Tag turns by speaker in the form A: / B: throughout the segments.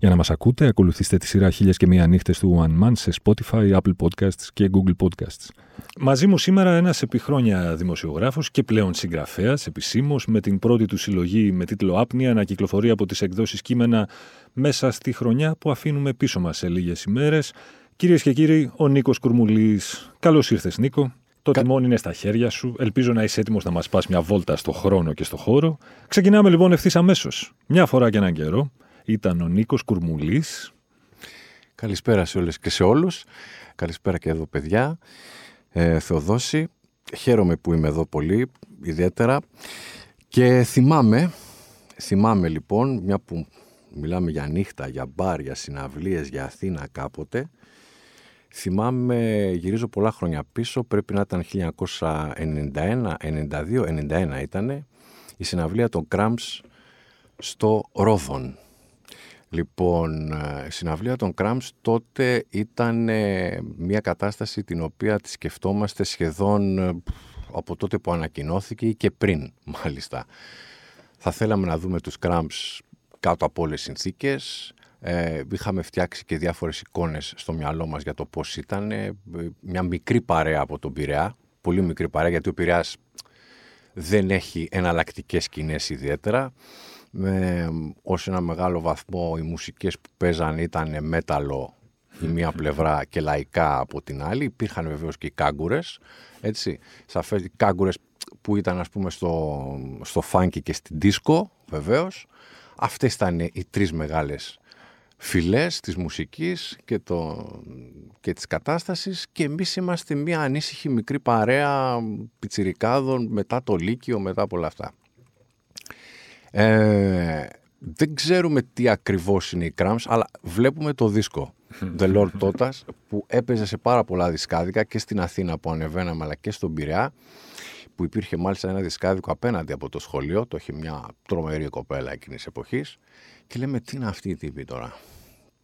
A: Για να μας ακούτε, ακολουθήστε τη σειρά Χίλιες και Μία Νύχτες του One Man σε Spotify, Apple Podcasts και Google Podcasts. Μαζί μου σήμερα ένας επιχρόνια δημοσιογράφος και πλέον συγγραφέας, επισήμως, με την πρώτη του συλλογή με τίτλο Άπνια να κυκλοφορεί από τις εκδόσεις κείμενα μέσα στη χρονιά που αφήνουμε πίσω μας σε λίγες ημέρες. Κυρίες και κύριοι, ο Νίκος Κουρμουλής. Καλώς ήρθες, Νίκο. Το Κα... τιμόνι είναι στα χέρια σου. Ελπίζω να είσαι έτοιμος να μας πας μια βόλτα στο χρόνο και στο χώρο. Ξεκινάμε λοιπόν ευθύς αμέσως. Μια φορά και έναν καιρό ήταν ο Νίκος Κουρμουλής.
B: Καλησπέρα σε όλες και σε όλους. Καλησπέρα και εδώ παιδιά. Ε, Θεοδόση, χαίρομαι που είμαι εδώ πολύ, ιδιαίτερα. Και θυμάμαι, θυμάμαι λοιπόν, μια που μιλάμε για νύχτα, για μπαρ, για συναυλίες, για Αθήνα κάποτε, θυμάμαι, γυρίζω πολλά χρόνια πίσω, πρέπει να ήταν 1991, 92, 91 ήτανε, η συναυλία των Cramps στο Ρόδον. Λοιπόν, ε, η συναυλία των Cramps τότε ήταν ε, μια κατάσταση την οποία τη σκεφτόμαστε σχεδόν ε, από τότε που ανακοινώθηκε και πριν μάλιστα. Θα θέλαμε να δούμε τους Cramps κάτω από όλες τις συνθήκες. Ε, είχαμε φτιάξει και διάφορες εικόνες στο μυαλό μας για το πώς ήταν. μια μικρή παρέα από τον Πειραιά, πολύ μικρή παρέα γιατί ο Πειραιάς δεν έχει εναλλακτικές σκηνές ιδιαίτερα με, ως ένα μεγάλο βαθμό οι μουσικές που παίζαν ήταν μέταλλο η μία πλευρά και λαϊκά από την άλλη. Υπήρχαν βεβαίως και οι κάγκουρες, έτσι, σαφές οι κάγκουρες που ήταν ας πούμε στο, στο φάνκι και στην δίσκο βεβαίως. Αυτές ήταν οι τρεις μεγάλες φυλές της μουσικής και, το, και της κατάστασης και εμείς είμαστε μια ανήσυχη μικρή παρέα πιτσιρικάδων μετά το Λύκειο, μετά από όλα αυτά. Ε, δεν ξέρουμε τι ακριβώς είναι η Cramps, αλλά βλέπουμε το δίσκο. The Lord Totas που έπαιζε σε πάρα πολλά δισκάδικα και στην Αθήνα που ανεβαίναμε αλλά και στον Πειραιά που υπήρχε μάλιστα ένα δισκάδικο απέναντι από το σχολείο, το είχε μια τρομερή κοπέλα εκείνης εποχής. Και λέμε τι είναι αυτή η τύπη τώρα;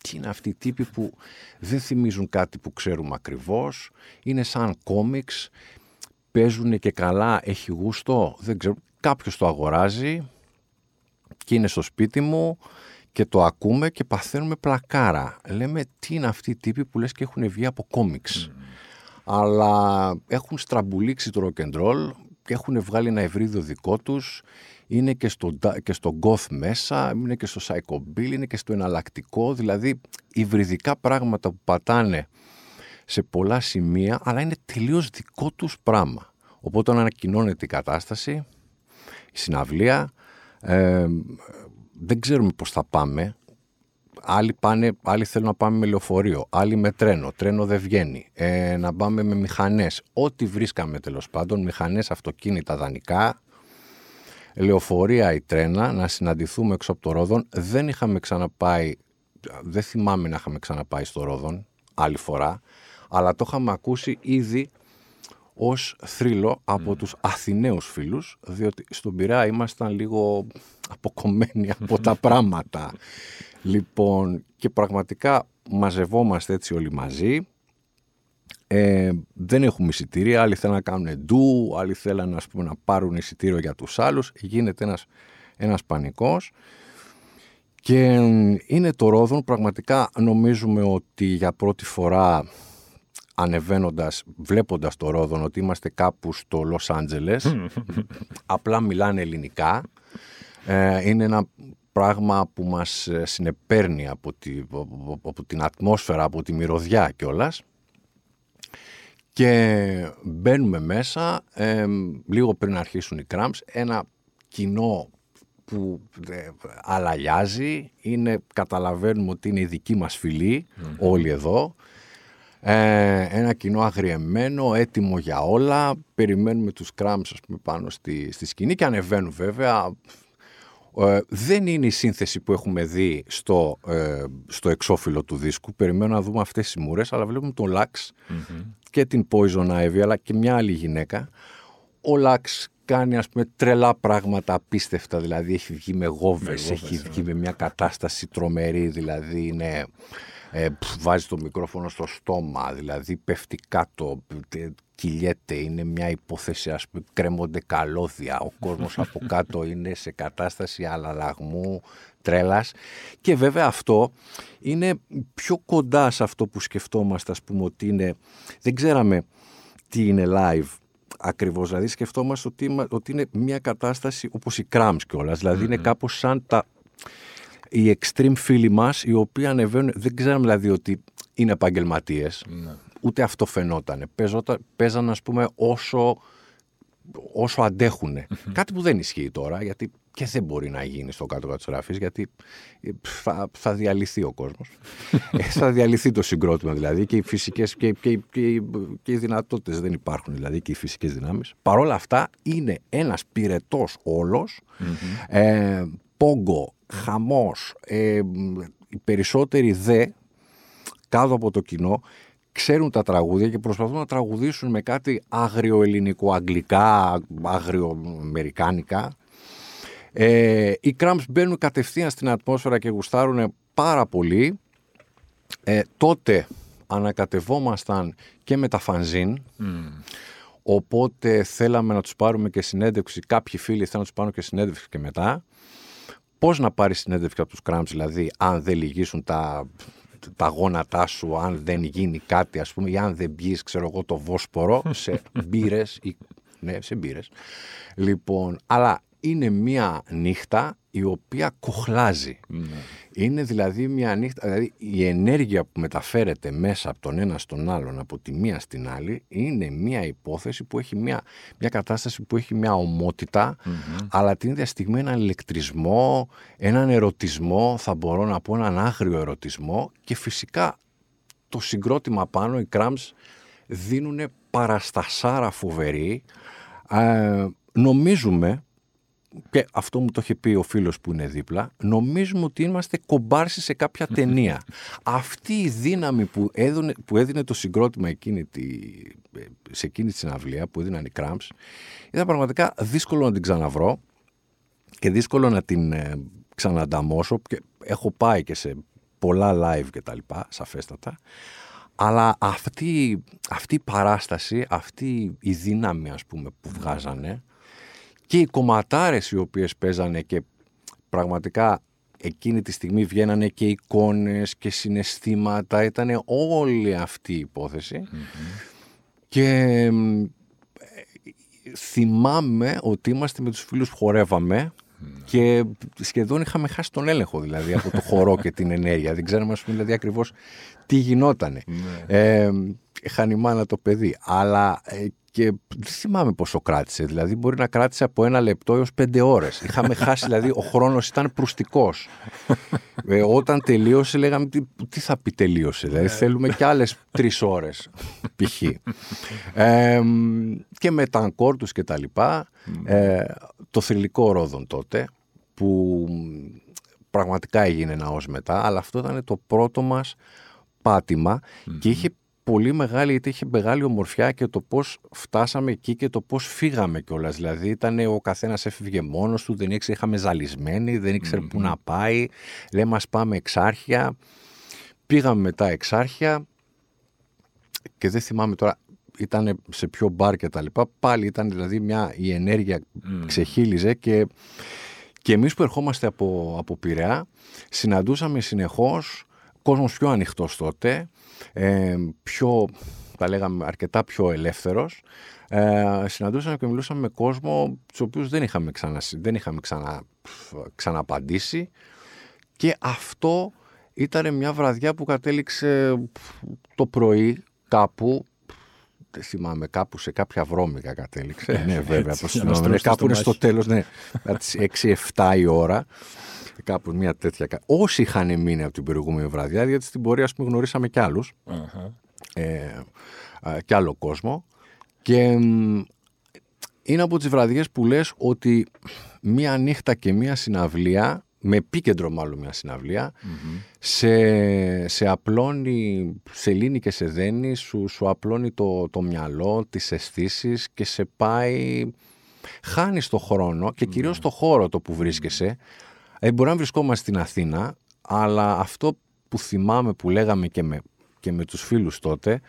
B: Τι είναι αυτή η τύπη που δεν θυμίζουν κάτι που ξέρουμε ακριβώς, είναι σαν κόμιξ, παίζουν και καλά, έχει γούστο, δεν ξέρω, κάποιος το αγοράζει, και είναι στο σπίτι μου και το ακούμε και παθαίνουμε πλακάρα. Λέμε τι είναι αυτοί οι τύποι που λες και έχουν βγει από κόμιξ. Αλλά έχουν στραμπουλήξει το rock and roll και έχουν βγάλει ένα ευρύδιο δικό τους. Είναι και στο, και στο goth μέσα, είναι και στο psychobilly, είναι και στο εναλλακτικό. Δηλαδή υβριδικά πράγματα που πατάνε σε πολλά σημεία, αλλά είναι τελείως δικό τους πράγμα. Οπότε όταν ανακοινώνεται η κατάσταση, η συναυλία, ε, δεν ξέρουμε πώς θα πάμε. Άλλοι, πάνε, άλλοι θέλουν να πάμε με λεωφορείο, άλλοι με τρένο. Τρένο δεν βγαίνει. Ε, να πάμε με μηχανές. Ό,τι βρίσκαμε τέλος πάντων, μηχανές, αυτοκίνητα, δανεικά, λεωφορεία ή τρένα, να συναντηθούμε έξω από το Ρόδον. Δεν είχαμε ξαναπάει, δεν θυμάμαι να είχαμε ξαναπάει στο Ρόδον άλλη φορά, αλλά το είχαμε ακούσει ήδη ως θρύλο από mm. τους Αθηναίους φίλους, διότι στον Πειραιά ήμασταν λίγο αποκομμένοι από τα πράγματα. Λοιπόν, και πραγματικά μαζευόμαστε έτσι όλοι μαζί. Ε, δεν έχουμε εισιτήρια, άλλοι θέλουν να κάνουν ντου, άλλοι θέλουν ας πούμε, να πάρουν εισιτήριο για τους άλλους. Γίνεται ένας, ένας πανικός. Και είναι το Ρόδον, πραγματικά νομίζουμε ότι για πρώτη φορά ανεβαίνοντας, βλέποντας το Ρόδον ότι είμαστε κάπου στο Λος Άντζελες, απλά μιλάνε ελληνικά. Ε, είναι ένα πράγμα που μας ε, συνεπέρνει από, τη, από την ατμόσφαιρα, από τη μυρωδιά κιόλας. Και μπαίνουμε μέσα, ε, λίγο πριν αρχίσουν οι κράμπς, ένα κοινό που ε, αλαλιάζει, είναι, καταλαβαίνουμε ότι είναι η δική μας φιλη όλοι εδώ. Ε, ένα κοινό αγριεμένο, έτοιμο για όλα. Περιμένουμε τους κράμς πούμε, πάνω στη, στη σκηνή και ανεβαίνουν βέβαια. Ε, δεν είναι η σύνθεση που έχουμε δει στο, ε, στο εξώφυλλο του δίσκου. Περιμένω να δούμε αυτές τις μούρες, αλλά βλέπουμε τον Λαξ και την Poison Ivy, αλλά και μια άλλη γυναίκα. Ο Λαξ κάνει ας πούμε τρελά πράγματα απίστευτα, δηλαδή έχει βγει με γόβες, έχει βγει με μια κατάσταση τρομερή, δηλαδή είναι ε, βάζει το μικρόφωνο στο στόμα, δηλαδή πέφτει κάτω, κυλιέται, είναι μια υπόθεση, ας πούμε, κρέμονται καλώδια, ο κόσμος από κάτω είναι σε κατάσταση αλλαλαγμού, τρέλας. Και βέβαια αυτό είναι πιο κοντά σε αυτό που σκεφτόμαστε, ας πούμε, ότι είναι, δεν ξέραμε τι είναι live ακριβώς, δηλαδή σκεφτόμαστε ότι, ότι είναι μια κατάσταση όπως η Cramps κιόλας, δηλαδή είναι κάπως σαν τα οι extreme φίλοι μας οι οποίοι ανεβαίνουν, δεν ξέραμε δηλαδή ότι είναι επαγγελματίες. Ναι. Ούτε αυτό φαινόταν. Παίζαν ας πούμε όσο, όσο αντέχουν. Κάτι που δεν ισχύει τώρα γιατί και δεν μπορεί να γίνει στο κάτω κάτω της γιατί θα, θα διαλυθεί ο κόσμος. Ε, θα διαλυθεί το συγκρότημα δηλαδή και οι φυσικές και, και, και, και οι δυνατότητες δεν υπάρχουν δηλαδή και οι φυσικές δυνάμεις. Παρ' όλα αυτά είναι ένας πυρετός ε, πόγκο, χαμός, ε, οι περισσότεροι δε κάτω από το κοινό ξέρουν τα τραγούδια και προσπαθούν να τραγουδήσουν με κάτι άγριο ελληνικό, αγγλικά, άγριο αμερικάνικα. Ε, οι Cramps μπαίνουν κατευθείαν στην ατμόσφαιρα και γουστάρουν πάρα πολύ. Ε, τότε ανακατευόμασταν και με τα φανζίν. Οπότε θέλαμε να τους πάρουμε και συνέντευξη. Κάποιοι φίλοι θέλουν να τους πάρουν και συνέντευξη και μετά πώς να πάρεις συνέντευξη από τους Cramps, δηλαδή, αν δεν λυγίσουν τα, τα γόνατά σου, αν δεν γίνει κάτι, ας πούμε, ή αν δεν πιει, ξέρω εγώ, το Βόσπορο σε μπύρες. Ναι, σε μπύρες. Λοιπόν, αλλά είναι μία νύχτα η οποία κοχλάζει. Ναι. Είναι δηλαδή μια νύχτα, δηλαδή η ενέργεια που μεταφέρεται μέσα από τον ένα στον άλλον, από τη μία στην άλλη, είναι μια υπόθεση που έχει μια, μια κατάσταση που έχει μια ομοτητα αλλά την ίδια στιγμή έναν ηλεκτρισμό, έναν ερωτισμό, θα μπορώ να πω έναν άγριο ερωτισμό και φυσικά το συγκρότημα πάνω, οι Cramps δίνουν παραστασάρα φοβερή. Ε, νομίζουμε και αυτό μου το είχε πει ο φίλος που είναι δίπλα, νομίζουμε ότι είμαστε κομπάρσι σε κάποια ταινία. Αυτή η δύναμη που έδινε, που έδινε το συγκρότημα εκείνη τη, σε εκείνη τη συναυλία που έδιναν οι Cramps, ήταν πραγματικά δύσκολο να την ξαναβρω και δύσκολο να την ε, ξανανταμώσω και έχω πάει και σε πολλά live και τα λοιπά, σαφέστατα. Αλλά αυτή, αυτή η παράσταση, αυτή η δύναμη ας πούμε που βγάζανε, και οι κομματάρες οι οποίες παίζανε και πραγματικά εκείνη τη στιγμή βγαίνανε και εικόνες και συναισθήματα, ήταν όλη αυτή η υποθεση και θυμάμαι ότι είμαστε με τους φίλους που χορεύαμε και σχεδόν είχαμε χάσει τον έλεγχο δηλαδή από το χορό και την ενέργεια. Δεν ξέραμε πούμε, δηλαδή ακριβώς τι γινότανε. Ναι. Ε, χανιμάνα το παιδί. Αλλά ε, και δεν θυμάμαι πόσο κράτησε. Δηλαδή, μπορεί να κράτησε από ένα λεπτό έως πέντε ώρες. Είχαμε χάσει, δηλαδή, ο χρόνος ήταν προυστικός. ε, όταν τελείωσε, λέγαμε τι, τι θα πει τελείωσε. Δηλαδή, θέλουμε και άλλες τρεις ώρες, π.χ. Ε, και με τα αγκόρ τους και τα λοιπά. Ε, το θρηλυκό ρόδον τότε, που πραγματικά έγινε ένα ως μετά, αλλά αυτό ήταν το πρώτο μας πατημα και είχε πολύ μεγάλη, γιατί είχε μεγάλη ομορφιά και το πώς φτάσαμε εκεί και το πώς φύγαμε κιόλας. Δηλαδή, ήταν ο καθένας έφευγε μόνος του, δεν ήξερε, είχαμε ζαλισμένοι, δεν ήξερε πού να πάει. Λέει, μας πάμε εξάρχεια. Πήγαμε μετά εξάρχεια και δεν θυμάμαι τώρα, ήταν σε ποιο μπαρ και τα λοιπά. Πάλι ήταν δηλαδή μια, η ενέργεια ξεχύλιζε και, και εμείς που ερχόμαστε από, από Πειραιά συναντούσαμε συνεχώς κόσμος πιο ανοιχτός τότε, ε, πιο, τα λέγαμε, αρκετά πιο ελεύθερος. Ε, συναντούσαμε και μιλούσαμε με κόσμο τους οποίους δεν είχαμε, ξανα, δεν είχαμε ξανα, ξαναπαντήσει και αυτό ήταν μια βραδιά που κατέληξε το πρωί κάπου δεν θυμάμαι, κάπου σε κάποια βρώμικα κατέληξε. ναι, βέβαια, το κάπου είναι στο τέλος, ναι, 6-7 η ώρα. Κάπου μια τέτοια. Όσοι είχαν μείνει από την προηγούμενη βραδιά, γιατί στην πορεία, ας πούμε, γνωρίσαμε κι αλλου Ε, κι άλλο κόσμο. Και είναι από τις βραδιές που λες ότι μία νύχτα και μία συναυλία, με επίκεντρο μάλλον μια συναυλια σε, σε απλώνει, σε λύνει και σε δένει, σου, σου απλώνει το, το μυαλό, τις αισθήσεις και σε πάει χάνεις το χρόνο και κυρίως το χώρο το που βρίσκεσαι. Ε, μπορεί να βρισκόμαστε στην Αθήνα, αλλά αυτό που θυμάμαι που λέγαμε και με, και με τους φίλους τότε,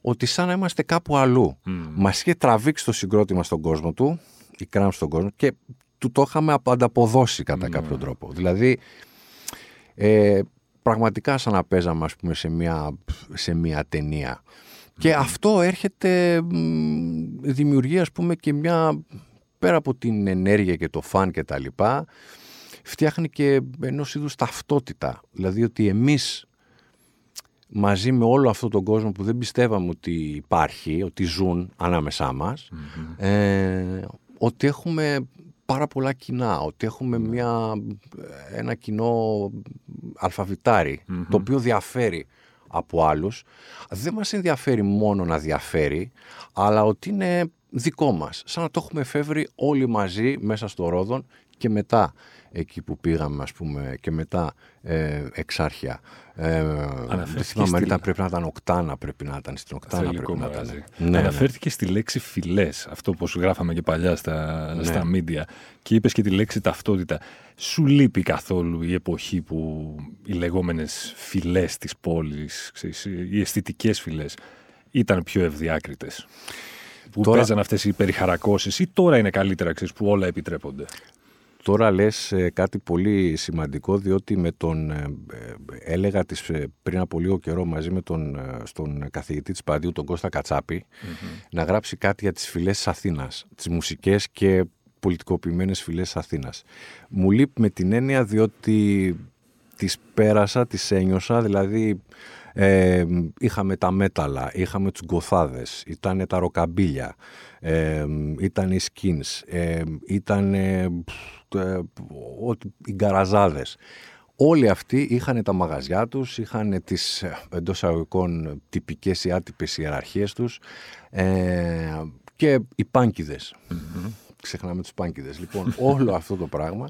B: ότι σαν να είμαστε κάπου αλλού. Mm. Μας είχε τραβήξει το συγκρότημα στον κόσμο του, η κράμ στον κόσμο, και του το είχαμε ανταποδώσει κατά κάποιο τρόπο. Δηλαδή, ε, πραγματικά σαν να παίζαμε ας πούμε, σε, μια, σε μια ταινία. Και αυτό έρχεται, δημιουργεί ας πούμε και μια, πέρα από την ενέργεια και το φαν και τα λοιπά, φτιάχνει και ενός είδους ταυτότητα. Δηλαδή ότι εμείς μαζί με όλο αυτόν τον κόσμο που δεν πιστεύαμε ότι υπάρχει, ότι ζουν ανάμεσά μας, ε, ότι έχουμε πάρα πολλά κοινά, ότι έχουμε ναι. μια, ένα κοινό το οποίο διαφέρει από άλλους. Δεν μας ενδιαφέρει μόνο να διαφέρει, αλλά ότι είναι δικό μας. Σαν να το έχουμε εφεύρει όλοι μαζί μέσα στο Ρόδον και μετά εκεί που πήγαμε ας πούμε και μετά ε, εξάρχεια. Ε, δεν θυμάμαι ήταν, πρέπει να ήταν οκτάνα, πρέπει να ήταν στην οκτάνα. Πρέπει να ήταν.
A: Ναι, ναι, Αναφέρθηκε στη λέξη φυλές, αυτό που γράφαμε και παλιά στα, ναι. στα media και είπες και τη λέξη ταυτότητα. Σου λείπει καθόλου η εποχή που οι λεγόμενες φυλές της πόλης, ξέρεις, οι αισθητικές φυλές ήταν πιο ευδιάκριτες; Που τώρα... παίζαν αυτές οι περιχαρακώσεις ή τώρα είναι καλύτερα ξέρεις, που όλα επιτρέπονται;
B: Τώρα λες ε, κάτι πολύ σημαντικό διότι με τον, ε, ε, έλεγα τις, πριν από λίγο καιρό μαζί με τον στον καθηγητή της Παντίου, τον Κώστα να γράψει κάτι για τις φυλές της Αθήνας, τις μουσικές και πολιτικοποιημένες φυλές της Αθήνας. Μου λείπει με την έννοια διότι τις πέρασα, τις ένιωσα, δηλαδή ε, είχαμε τα μέταλλα, είχαμε τους γκοθάδες, ήταν τα ροκαμπίλια, ε, ήταν οι skins, ε, ήταν οι γκαραζάδες. Όλοι αυτοί είχαν τα μαγαζιά τους, είχαν τις εντός αγωγικών τυπικές ή άτυπες ιεραρχίες τους και οι πάνκιδες. Ξεχνάμε τους πάνκιδες. Λοιπόν, όλο αυτό το πράγμα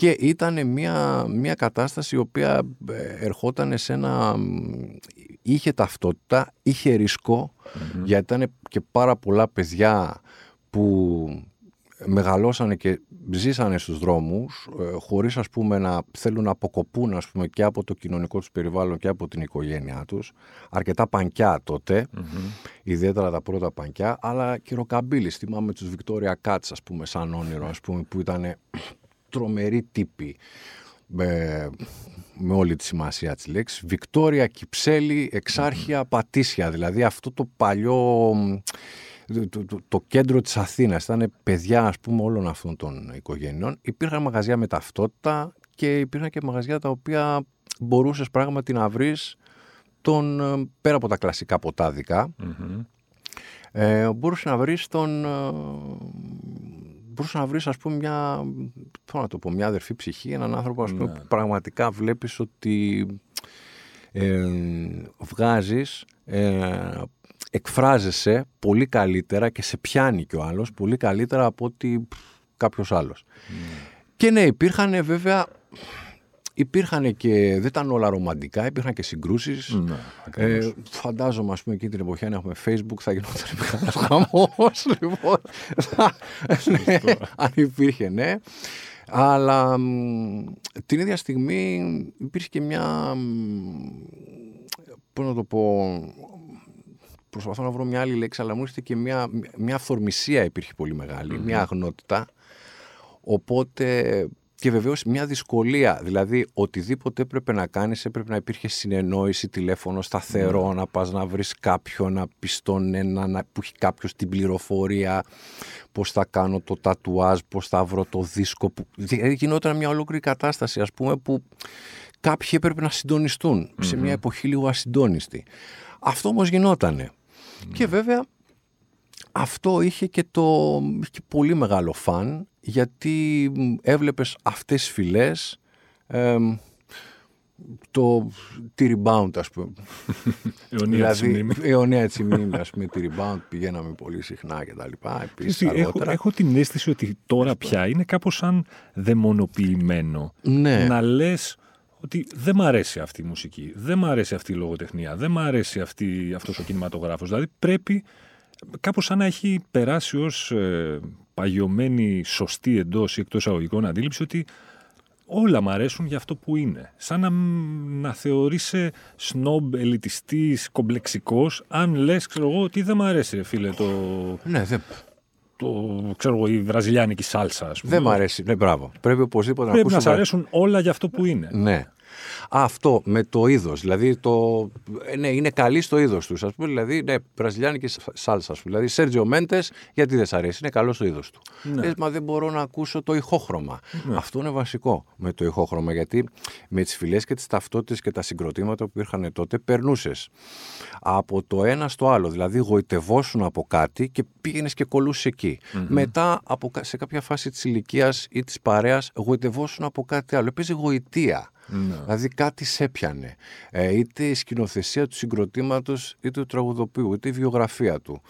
B: και ήταν μια, μια κατάσταση η οποία ε, ερχόταν σε ένα... είχε ταυτότητα, είχε γιατί ήταν και πάρα πολλά παιδιά που μεγαλώσανε και ζήσανε στους δρόμους ε, χωρίς ας πούμε να θέλουν να αποκοπούν ας πούμε και από το κοινωνικό τους περιβάλλον και από την οικογένειά τους αρκετά πανκιά ιδιαίτερα τα πρώτα πανκιά αλλά και ροκαμπίλης θυμάμαι τους Βικτόρια Κάτς ας πούμε σαν όνειρο ας πούμε που ήταν τρομερή τύπη με, με όλη τη σημασία της λέξης. Βικτόρια, Κυψέλη, Εξάρχεια, Πατήσια. Δηλαδή αυτό το παλιό, το, το, κέντρο της Αθήνας. Ήταν παιδιά ας πούμε όλων αυτών των οικογενειών. Υπήρχαν μαγαζιά με ταυτότητα και υπήρχαν και μαγαζιά τα οποία μπορούσες πράγματι να βρεις τον, πέρα από τα κλασικά ποτάδικα, ε, μπορούσες να βρεις τον, ε, μπορούσες να βρεις ας πούμε μια, να το πω, μια αδερφή ψυχή, έναν άνθρωπο ας πούμε, ναι. που πραγματικά βλέπεις ότι ε, βγάζεις, ε, εκφράζεσαι πολύ καλύτερα και σε πιάνει και ο άλλος πολύ καλύτερα από ότι κάποιος άλλος. Ναι. Και ναι, υπήρχαν βέβαια Υπήρχαν και, δεν ήταν όλα ρομαντικά, υπήρχαν και συγκρούσεις. Ναι, ε, φαντάζομαι, ας πούμε, εκείνη την εποχή, αν έχουμε Facebook, θα γινόταν μεγάλος χαμός. λοιπόν, ναι, αν υπήρχε, ναι. Αλλά την ίδια στιγμή υπήρχε και μια. Πώς να το πω. Προσπαθώ να βρω μια άλλη λέξη, αλλά μου ήρθε και μια, μια αυθορμησία υπήρχε πολύ μια αγνότητα. Οπότε και βεβαίως μια δυσκολία. Δηλαδή, οτιδήποτε έπρεπε να κάνεις, έπρεπε να υπήρχε συνεννόηση, τηλέφωνο σταθερό, mm. να πας να βρεις κάποιον, να πεις στον ένα, να, που έχει κάποιος την πληροφορία, πώς θα κάνω το τατουάζ, πώς θα βρω το δίσκο. Που... Δηλαδή, γινόταν μια ολόκληρη κατάσταση, ας πούμε, που κάποιοι έπρεπε να συντονιστούν σε μια εποχή λίγο ασυντόνιστη. Αυτό όμως γινότανε. Και βέβαια αυτό είχε και το είχε και πολύ μεγάλο φαν γιατί έβλεπες αυτές τις φυλές το τη rebound ας πούμε.
A: Αιωνία δηλαδή, μνήμης.
B: Αιωνία έτσι μνήμης ας πούμε τη rebound πηγαίναμε πολύ συχνά και τα λοιπά. Επίσης,
A: έχω, έχω την αίσθηση ότι τώρα πια είναι κάπως σαν δαιμονοποιημένο
B: ναι.
A: να λες ότι δεν μ' αρέσει αυτή η μουσική, δεν μ' αρέσει αυτή η λογοτεχνία, δεν μ' αρέσει αυτή, αυτός ο κινηματογράφος. Δηλαδή πρέπει κάπως σαν να έχει περάσει ως ε, παγιωμένη, σωστή εντός ή εκτός αγωγικών αντίληψη ότι όλα μου αρέσουν για αυτό που είναι. Σαν να, να θεωρείσαι σνόμπ, ελιτιστής, κομπλεξικός, αν λες, ξέρω εγώ, ότι δεν μου αρέσει, φίλε, το.
B: Ναι, δεν.
A: Το, ξέρω εγώ, η βραζιλιάνικη σάλσα, ας πούμε.
B: Δεν μου αρέσει. Ναι, μπράβο. Πρέπει οπωσδήποτε
A: Πρέπει
B: να
A: να
B: ακούσω.
A: σ' αρέσουν όλα για αυτό που είναι.
B: Ναι. Αυτό με το είδος. Δηλαδή, το... ε, ναι, είναι καλή στο είδος τους. Α πούμε, δηλαδή, ναι, βραζιλιάνικη σάλσα. ας πούμε. Δηλαδή, Σέρτζιο Μέντε, γιατί δεν σ' αρέσει, είναι καλός στο είδος του.
A: Ναι.
B: Λες, μα δεν μπορώ να ακούσω το ηχόχρωμα. Αυτό είναι βασικό με το ηχόχρωμα, γιατί με τις φυλές και τις ταυτότητες και τα συγκροτήματα που υπήρχαν τότε, περνούσες από το ένα στο άλλο. Δηλαδή, γοητευόσουν από κάτι και πήγαινες και κολούσες εκεί. Μετά, από, κα- σε κάποια φάση της ηλικίας ή της παρέας, γοητευόσουν από κάτι άλλο. Έπαιζε γοητεία.
A: Ναι.
B: Δηλαδή κάτι σε έπιανε. Ε, είτε η σκηνοθεσία του συγκροτήματος, είτε του τραγουδοποιού, είτε η βιογραφία του.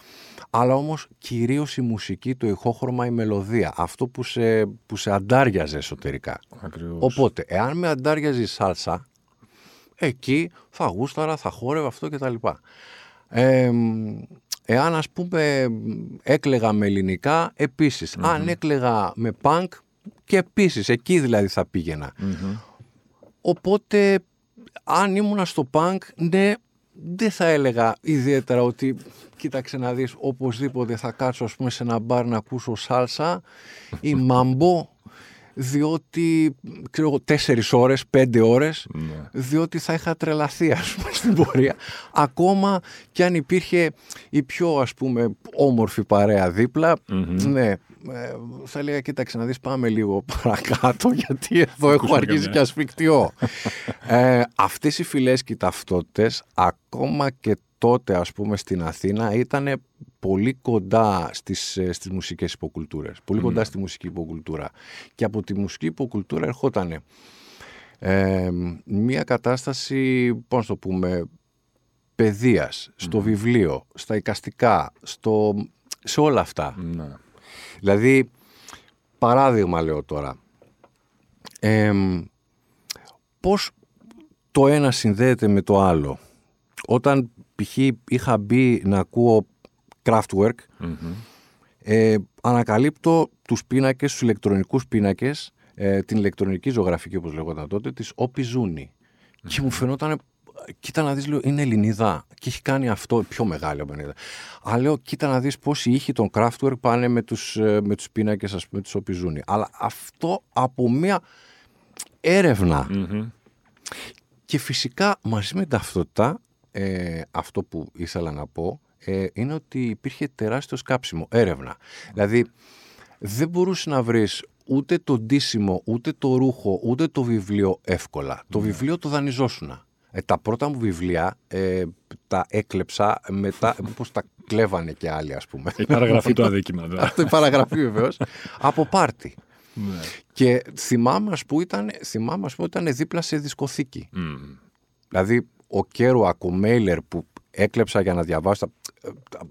B: Αλλά όμως κυρίως η μουσική, το ηχόχρωμα, η μελωδία. Αυτό που σε, που σε αντάριαζε εσωτερικά.
A: Ακριβώς.
B: Οπότε, εάν με αντάριαζε η σάλσα, εκεί θα γούσταρα, θα χόρευα αυτό κτλ. Ε, εάν ας πούμε έκλεγα με ελληνικά, επίσης. Αν έκλεγα με punk, και επίσης, εκεί δηλαδή θα πήγαινα. Οπότε, αν ήμουνα στο punk, ναι, δεν θα έλεγα ιδιαίτερα ότι κοίταξε να δεις οπωσδήποτε θα κάτσω ας πούμε σε ένα μπαρ να ακούσω σάλσα ή μαμπό διότι ξέρω εγώ τέσσερις ώρες, πέντε ώρες
A: Ναι.
B: διότι θα είχα τρελαθεί ας πούμε στην πορεία ακόμα και αν υπήρχε η πιο ας πούμε όμορφη παρέα δίπλα ναι, ε, θα έλεγα κοίταξε να δεις πάμε λίγο παρακάτω γιατί εδώ έχω
A: Ακούσουμε
B: αρχίσει
A: καμιά.
B: και ασφικτιώ ε, αυτές οι φυλές και οι ταυτότητες ακόμα και τότε ας πούμε στην Αθήνα ήταν πολύ κοντά στις, ε, στις μουσικές υποκουλτούρες πολύ κοντά στη μουσική υποκουλτούρα και από τη μουσική υποκουλτούρα ερχόταν ε, μια κατάσταση πώς να το πούμε παιδείας, στο βιβλίο, στα εικαστικά, στο, σε όλα αυτά.
A: Ναι.
B: Δηλαδή, παράδειγμα λέω τώρα, εμ, πώς το ένα συνδέεται με το άλλο. Όταν π.χ. είχα μπει να ακούω Kraftwerk, ε, ανακαλύπτω τους πίνακες, τους ηλεκτρονικούς πίνακες, ε, την ηλεκτρονική ζωγραφική όπως λεγόταν τότε, της Όπι Ζούνη. Και μου φαινόταν, κοίτα να δεις, λέω, είναι Ελληνίδα και έχει κάνει αυτό πιο μεγάλη από Ελληνίδα. Αλλά λέω, κοίτα να δεις πώς οι ήχοι των Kraftwerk πάνε με τους, ε, με τους πίνακες, ας πούμε, της Όπι Ζούνη. Αλλά αυτό από μια έρευνα και φυσικά μαζί με την ταυτότητα, ε, αυτό που ήθελα να πω, ε, είναι ότι υπήρχε τεράστιο σκάψιμο, έρευνα. Δηλαδή, δεν μπορούσες να βρεις ούτε το ντύσιμο, ούτε το ρούχο, ούτε το βιβλίο εύκολα. Το βιβλίο το δανειζόσουνα. Ε, τα πρώτα μου βιβλία ε, τα έκλεψα μετά, όπως τα κλέβανε και άλλοι ας πούμε.
A: Έχει παραγραφεί το αδίκημα. δε.
B: Αυτό η παραγραφή βεβαίως. από πάρτι.
A: Ναι.
B: Και θυμάμαι, ας πούμε, ήταν, θυμάμαι, ας πούμε, ήταν δίπλα σε δισκοθήκη.
A: Μμ.
B: Δηλαδή, ο Κέρουακ, ο Μέιλερ που έκλεψα για να διαβάσω τα, τα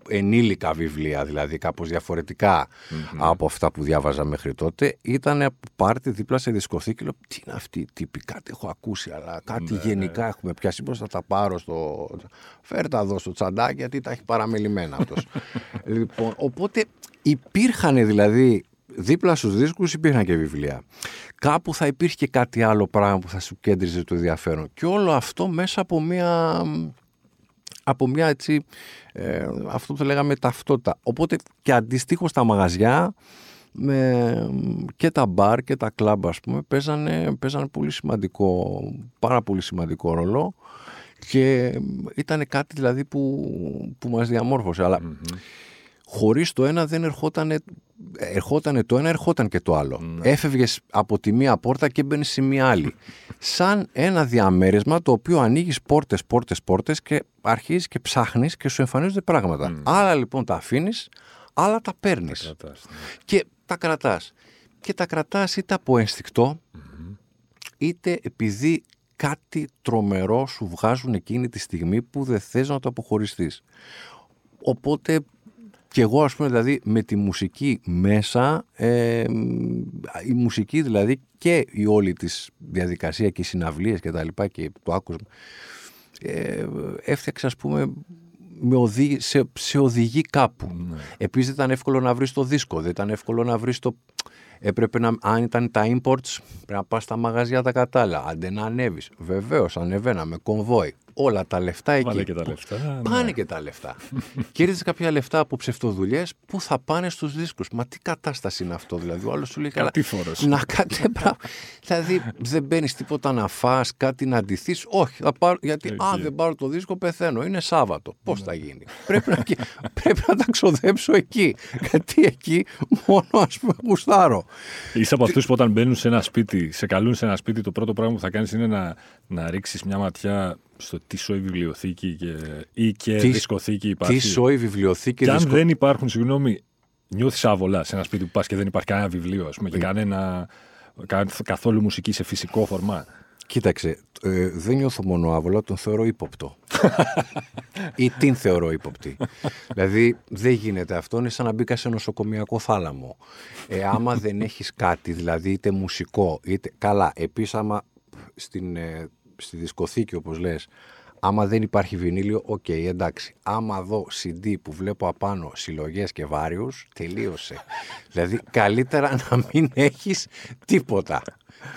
B: ενήλικα βιβλία, δηλαδή κάπως διαφορετικά από αυτά που διάβαζα μέχρι τότε, ήταν από πάρτι δίπλα σε δισκοθήκη. Λέω, τι είναι αυτή η τύπη, κάτι έχω ακούσει, αλλά κάτι γενικά έχουμε πιάσει. Πώς θα τα πάρω στο... Φέρτα εδώ στο τσαντάκι, γιατί τα έχει παραμελημένα αυτός. λοιπόν, οπότε υπήρχαν δηλαδή δίπλα στους δίσκους υπήρχαν και βιβλία. Κάπου θα υπήρχε και κάτι άλλο πράγμα που θα σου κέντριζε το ενδιαφέρον. Και όλο αυτό μέσα από μια, από μια έτσι, ε, αυτό που λέγαμε ταυτότητα. Οπότε και αντιστοίχως τα μαγαζιά με, και τα μπαρ και τα κλαμπ ας πούμε παίζανε, παίζανε πολύ σημαντικό, πάρα πολύ σημαντικό ρόλο και ήταν κάτι δηλαδή που, που μας διαμόρφωσε. Αλλά χωρίς το ένα δεν ερχόταν ερχότανε το ένα, ερχόταν και το άλλο. Έφευγες από τη μία πόρτα και μπαίνεις σε μία άλλη. Σαν ένα διαμέρισμα το οποίο ανοίγεις πόρτες, πόρτες, πόρτες και αρχίζεις και ψάχνεις και σου εμφανίζονται πράγματα. Άλλα λοιπόν τα αφήνεις, άλλα τα παίρνεις.
A: Κρατάς, ναι.
B: Και τα κρατάς. Και τα κρατάς είτε από ενστικτό, είτε επειδή κάτι τρομερό σου βγάζουν εκείνη τη στιγμή που δεν θες να το αποχωριστείς. Οπότε και εγώ ας πούμε δηλαδή με τη μουσική μέσα, ε, η μουσική δηλαδή και η όλη της διαδικασία και οι συναυλίες και τα λοιπά και το άκουσμα, ε, έφτιαξα ας πούμε με οδηγεί, σε, σε οδηγεί κάπου.
A: Ναι.
B: Επίσης δεν ήταν εύκολο να βρεις το δίσκο, δεν ήταν εύκολο να βρεις το... Έπρεπε να, αν ήταν τα imports, πρέπει να πας στα μαγαζιά τα κατάλληλα, άντε να ανέβεις. Βεβαίως, ανεβαίνα με κομβόι. Όλα τα λεφτά εκεί.
A: Πάνε και τα λεφτά. ναι.
B: Πάνε και τα λεφτά. Κέρδισε κάποια λεφτά από ψευτοδουλειές που θα πάνε στους δίσκους; Μα τι κατάσταση είναι αυτό, δηλαδή; Ο άλλος σου λέει καλά.
A: Κατήφορος.
B: Να κάτι. δηλαδή δεν μπαίνεις τίποτα να φας, κάτι να αντιθεί. Όχι, θα πάρω, γιατί
A: Εκεί.
B: αν δεν πάρω το δίσκο πεθαίνω. Είναι Σάββατο. Πώς θα γίνει; πρέπει, να, πρέπει να τα ξοδέψω εκεί. Γιατί εκεί μόνο ας πούμε γουστάρω.
A: Είσαι από αυτούς που όταν μπαίνουν σε ένα σπίτι, σε καλούν σε ένα σπίτι, το πρώτο πράγμα που θα κάνεις είναι να, να ρίξεις μια ματιά στο τι σοϊ βιβλιοθήκη και, ή και
B: Τι-
A: δισκοθήκη υπάρχει.
B: Τι σοϊ βιβλιοθήκη
A: και αν
B: δισκο...
A: δεν υπάρχουν, συγγνώμη, νιώθεις άβολα σε ένα σπίτι που πας και δεν υπάρχει κανένα βιβλίο, ας πούμε, και κανένα, κα- καθόλου μουσική σε φυσικό φορμά.
B: Κοίταξε, ε, δεν νιώθω μόνο άβολα, τον θεωρώ ύποπτο. ή την θεωρώ ύποπτη. δηλαδή δεν γίνεται αυτό, είναι σαν να μπήκα σε νοσοκομιακό θάλαμο. Ε, άμα δεν έχεις κάτι, δηλαδή είτε μουσικό, είτε... Καλά, επίσης άμα στην, ε, στη δισκοθήκη όπως λες, άμα δεν υπάρχει βινίλιο, οκ, εντάξει. Άμα δω CD που βλέπω απάνω συλλογές και various, τελείωσε. δηλαδή καλύτερα να μην έχεις τίποτα.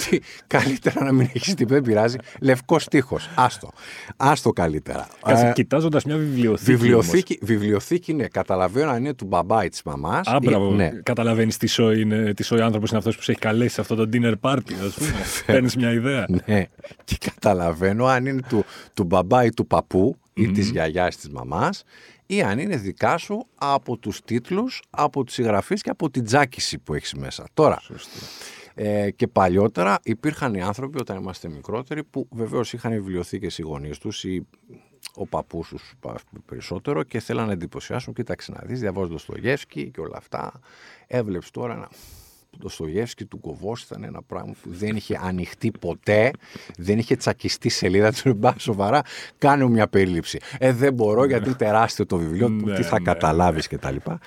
B: Τι, καλύτερα να μην έχεις τίποτα, δεν πειράζει. Λευκός τείχος. Άστο. Άστο καλύτερα.
A: Κάτσε,
B: Ε,
A: κοιτάζοντας μια βιβλιοθήκη.
B: βιβλιοθήκη, βιβλιοθήκη, ναι. Καταλαβαίνω αν είναι του μπαμπά ή της μαμάς.
A: Όμως. Α, μπράβο.
B: ναι.
A: Καταλαβαίνεις τι σοϊ είναι, τι σοϊ άνθρωπος είναι αυτός που σε έχει καλέσει σε αυτό το dinner party, ας πούμε. Παίρνεις μια ιδέα.
B: ναι. Και καταλαβαίνω αν είναι του, του μπαμπά ή του παππού ή της γιαγιάς της μαμάς ή αν είναι δικά σου από τους τίτλους, από τις συγγραφείς και από την τζάκιση που έχεις μέσα. Τώρα, ε, και παλιότερα υπήρχαν οι άνθρωποι όταν είμαστε μικρότεροι που βεβαίως είχαν βιβλιοθήκες οι γονείς τους ή ο παππούς τους ας πούμε, περισσότερο και θέλαν να εντυπωσιάσουν. Κοίταξε να δεις, διαβάζω το Γεύσκι και όλα αυτά. Έβλεψες τώρα ένα το Στογεύσκι του Κοβός ήταν ένα πράγμα που δεν είχε ανοιχτεί ποτέ, δεν είχε τσακιστεί σελίδα του. Μπα σοβαρά, κάνω μια περίληψη. Ε, δεν μπορώ γιατί είναι τεράστιο το βιβλίο, που
A: Ναι,
B: τι θα
A: ναι,
B: καταλάβεις και τα λοιπά.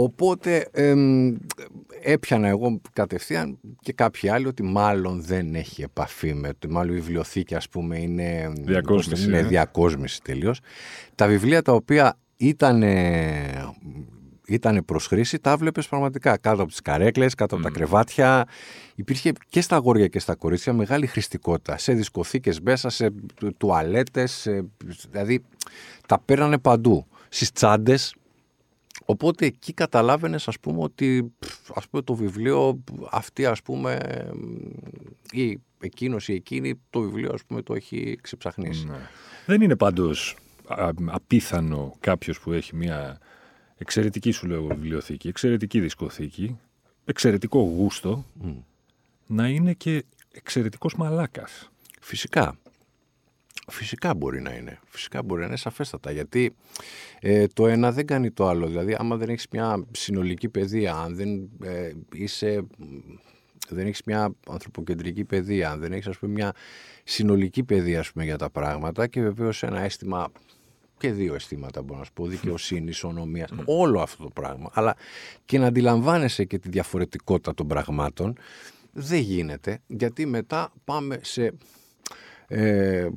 B: Οπότε εμ, έπιανα εγώ κατευθείαν και κάποιοι άλλοι ότι μάλλον δεν έχει επαφή με το, μάλλον η βιβλιοθήκη ας πούμε είναι
A: Διακόσμηση,
B: είναι
A: ε.
B: διακόσμηση τελείως. Τα βιβλία τα οποία ήταν ήταν προς χρήση, τα βλέπεις πραγματικά κάτω από τις καρέκλες, κάτω από τα κρεβάτια. Υπήρχε και στα αγόρια και στα κορίτσια μεγάλη χρηστικότητα. Σε δισκοθήκες μέσα, σε τουαλέτες, σε- δηλαδή τα παίρνανε παντού. Στις τσάντες, Οπότε εκεί καταλάβαινες ας πούμε ότι πφ, ας πούμε, το βιβλίο αυτή ας πούμε ή εκείνος ή εκείνη το βιβλίο ας πούμε το έχει ξεψαχνίσει.
A: Ναι. Δεν είναι πάντως απίθανο κάποιος που έχει μια εξαιρετική σου λέω εγώ, βιβλιοθήκη, εξαιρετική δισκοθήκη, εξαιρετικό γούστο, να είναι και εξαιρετικός μαλάκας.
B: Φυσικά. Φυσικά μπορεί να είναι. Φυσικά μπορεί να είναι σαφέστατα. Γιατί ε, το ένα δεν κάνει το άλλο. Δηλαδή, άμα δεν έχεις μια συνολική παιδεία, αν δεν ε, είσαι... Δεν έχεις μια ανθρωποκεντρική παιδεία, αν δεν έχεις ας πούμε μια συνολική παιδεία ας πούμε, για τα πράγματα και βεβαίως ένα αίσθημα και δύο αισθήματα μπορώ να σου πω, δικαιοσύνης, ισονομία, όλο αυτό το πράγμα. Αλλά και να αντιλαμβάνεσαι και τη διαφορετικότητα των πραγμάτων δεν γίνεται γιατί μετά πάμε σε ε,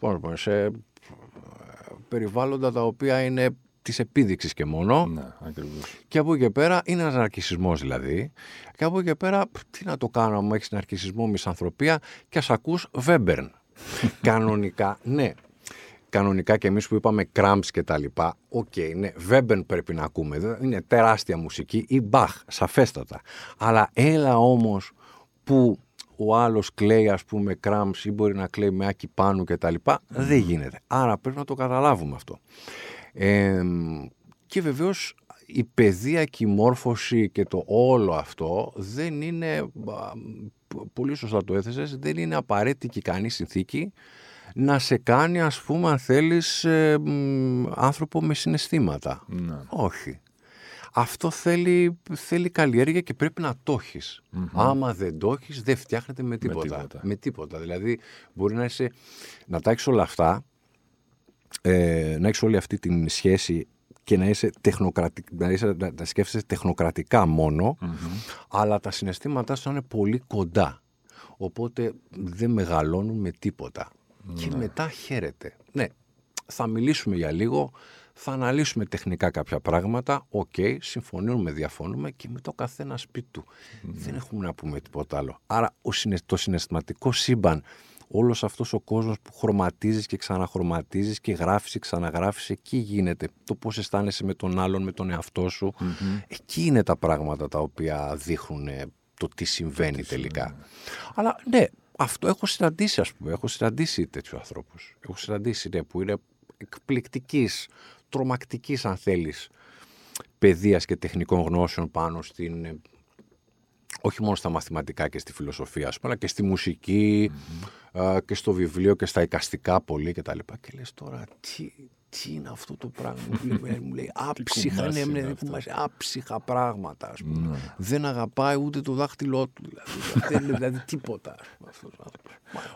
B: πώς να πω, σε περιβάλλοντα τα οποία είναι της επίδειξης και μόνο.
A: Ναι, ακριβώς.
B: και από εκεί και πέρα είναι ένας ναρκισισμός δηλαδή. Και από εκεί και πέρα π, τι να το κάνω άμα έχεις ναρκισισμό, μισανθρωπία και ας ακούς Βέμπερν. Κανονικά ναι. Κανονικά και εμείς που είπαμε Cramps και τα λοιπά οκ ναι Βέμπερν πρέπει να ακούμε. Δεν- είναι τεράστια μουσική ή Μπαχ σαφέστατα. Αλλά έλα όμως που ο άλλος κλαίει ας πούμε Κράμπς ή μπορεί να κλαίει με άκη πάνω και τα λοιπά δεν γίνεται άρα πρέπει να το καταλάβουμε αυτό ε, και βεβαίως η παιδεία και η μόρφωση και το όλο αυτό δεν είναι, α, π- πολύ σωστά το έθεσες, δεν είναι απαραίτητη και ικανή συνθήκη να σε κάνει ας πούμε αν θέλεις ε, μ, άνθρωπο με συναισθήματα.
A: Ναι.
B: Όχι. Αυτό θέλει, θέλει καλλιέργεια και πρέπει να το εχεις Άμα δεν το έχεις δεν φτιάχνεται με τίποτα.
A: τίποτα.
B: Με τίποτα. Δηλαδή μπορεί να, είσαι, να τα έχεις όλα αυτά ε, να έχεις όλη αυτή την σχέση και να, είσαι τεχνοκρατι... να, είσαι, να, να σκέφτεσαι τεχνοκρατικά μόνο, αλλά τα συναισθήματά σου είναι πολύ κοντά. Οπότε δεν μεγαλώνουν με τίποτα. Και μετά χαίρεται. Ναι, θα μιλήσουμε για λίγο, θα αναλύσουμε τεχνικά κάποια πράγματα, OK, okay, συμφωνούμε, διαφωνούμε και με το καθένα σπίτι του. Δεν έχουμε να πούμε τίποτα άλλο. Άρα το συναισθηματικό σύμπαν, όλος αυτός ο κόσμος που χρωματίζεις και ξαναχρωματίζεις και γράφεις και ξαναγράφεις, εκεί γίνεται. Το πώς αισθάνεσαι με τον άλλον, με τον εαυτό σου. Εκεί είναι τα πράγματα τα οποία δείχνουν το τι συμβαίνει τελικά. Αλλά ναι, αυτό έχω συναντήσει, ας πούμε. Έχω συναντήσει τέτοιους ανθρώπους. Έχω συναντήσει ναι, που είναι εκπληκτικής, τρομακτικής, αν θέλεις, παιδείας και τεχνικών γνώσεων πάνω στην. Όχι μόνο στα μαθηματικά και στη φιλοσοφία, πούμε, αλλά και στη μουσικη και στο βιβλίο και στα εικαστικά πολύ κτλ. Και, και λες τώρα, τι, τι είναι αυτό το πράγμα. μου λέει άψυχα, ναι, ναι, ναι άψυχα πράγματα. Ας πούμε. Ναι. Δεν αγαπάει ούτε το δάχτυλό του. Δηλαδή, δεν είναι δηλαδή τίποτα.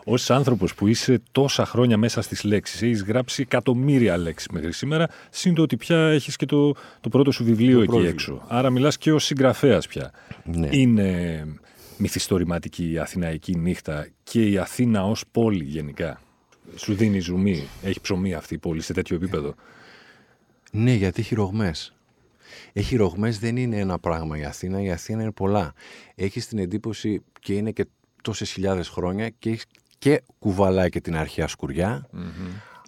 A: Ω άνθρωπος που είσαι τόσα χρόνια μέσα στις λέξεις, έχεις γράψει εκατομμύρια λέξεις μέχρι σήμερα, σύντομα ότι πια έχεις και το, το πρώτο σου βιβλίο εκεί έξω. Άρα μιλάς και ως συγγραφέας πια. Ναι. Είναι μυθιστορηματική η Αθηναϊκή νύχτα και η Αθήνα ως πόλη γενικά σου δίνει ζουμί, έχει ψωμί αυτή η πόλη σε τέτοιο επίπεδο.
B: Ναι, γιατί έχει ρογμές. Έχει ρογμές, δεν είναι ένα πράγμα η Αθήνα. Η Αθήνα είναι πολλά. Έχεις την εντύπωση και είναι και τόσες χιλιάδες χρόνια και, και κουβαλάει και την αρχαία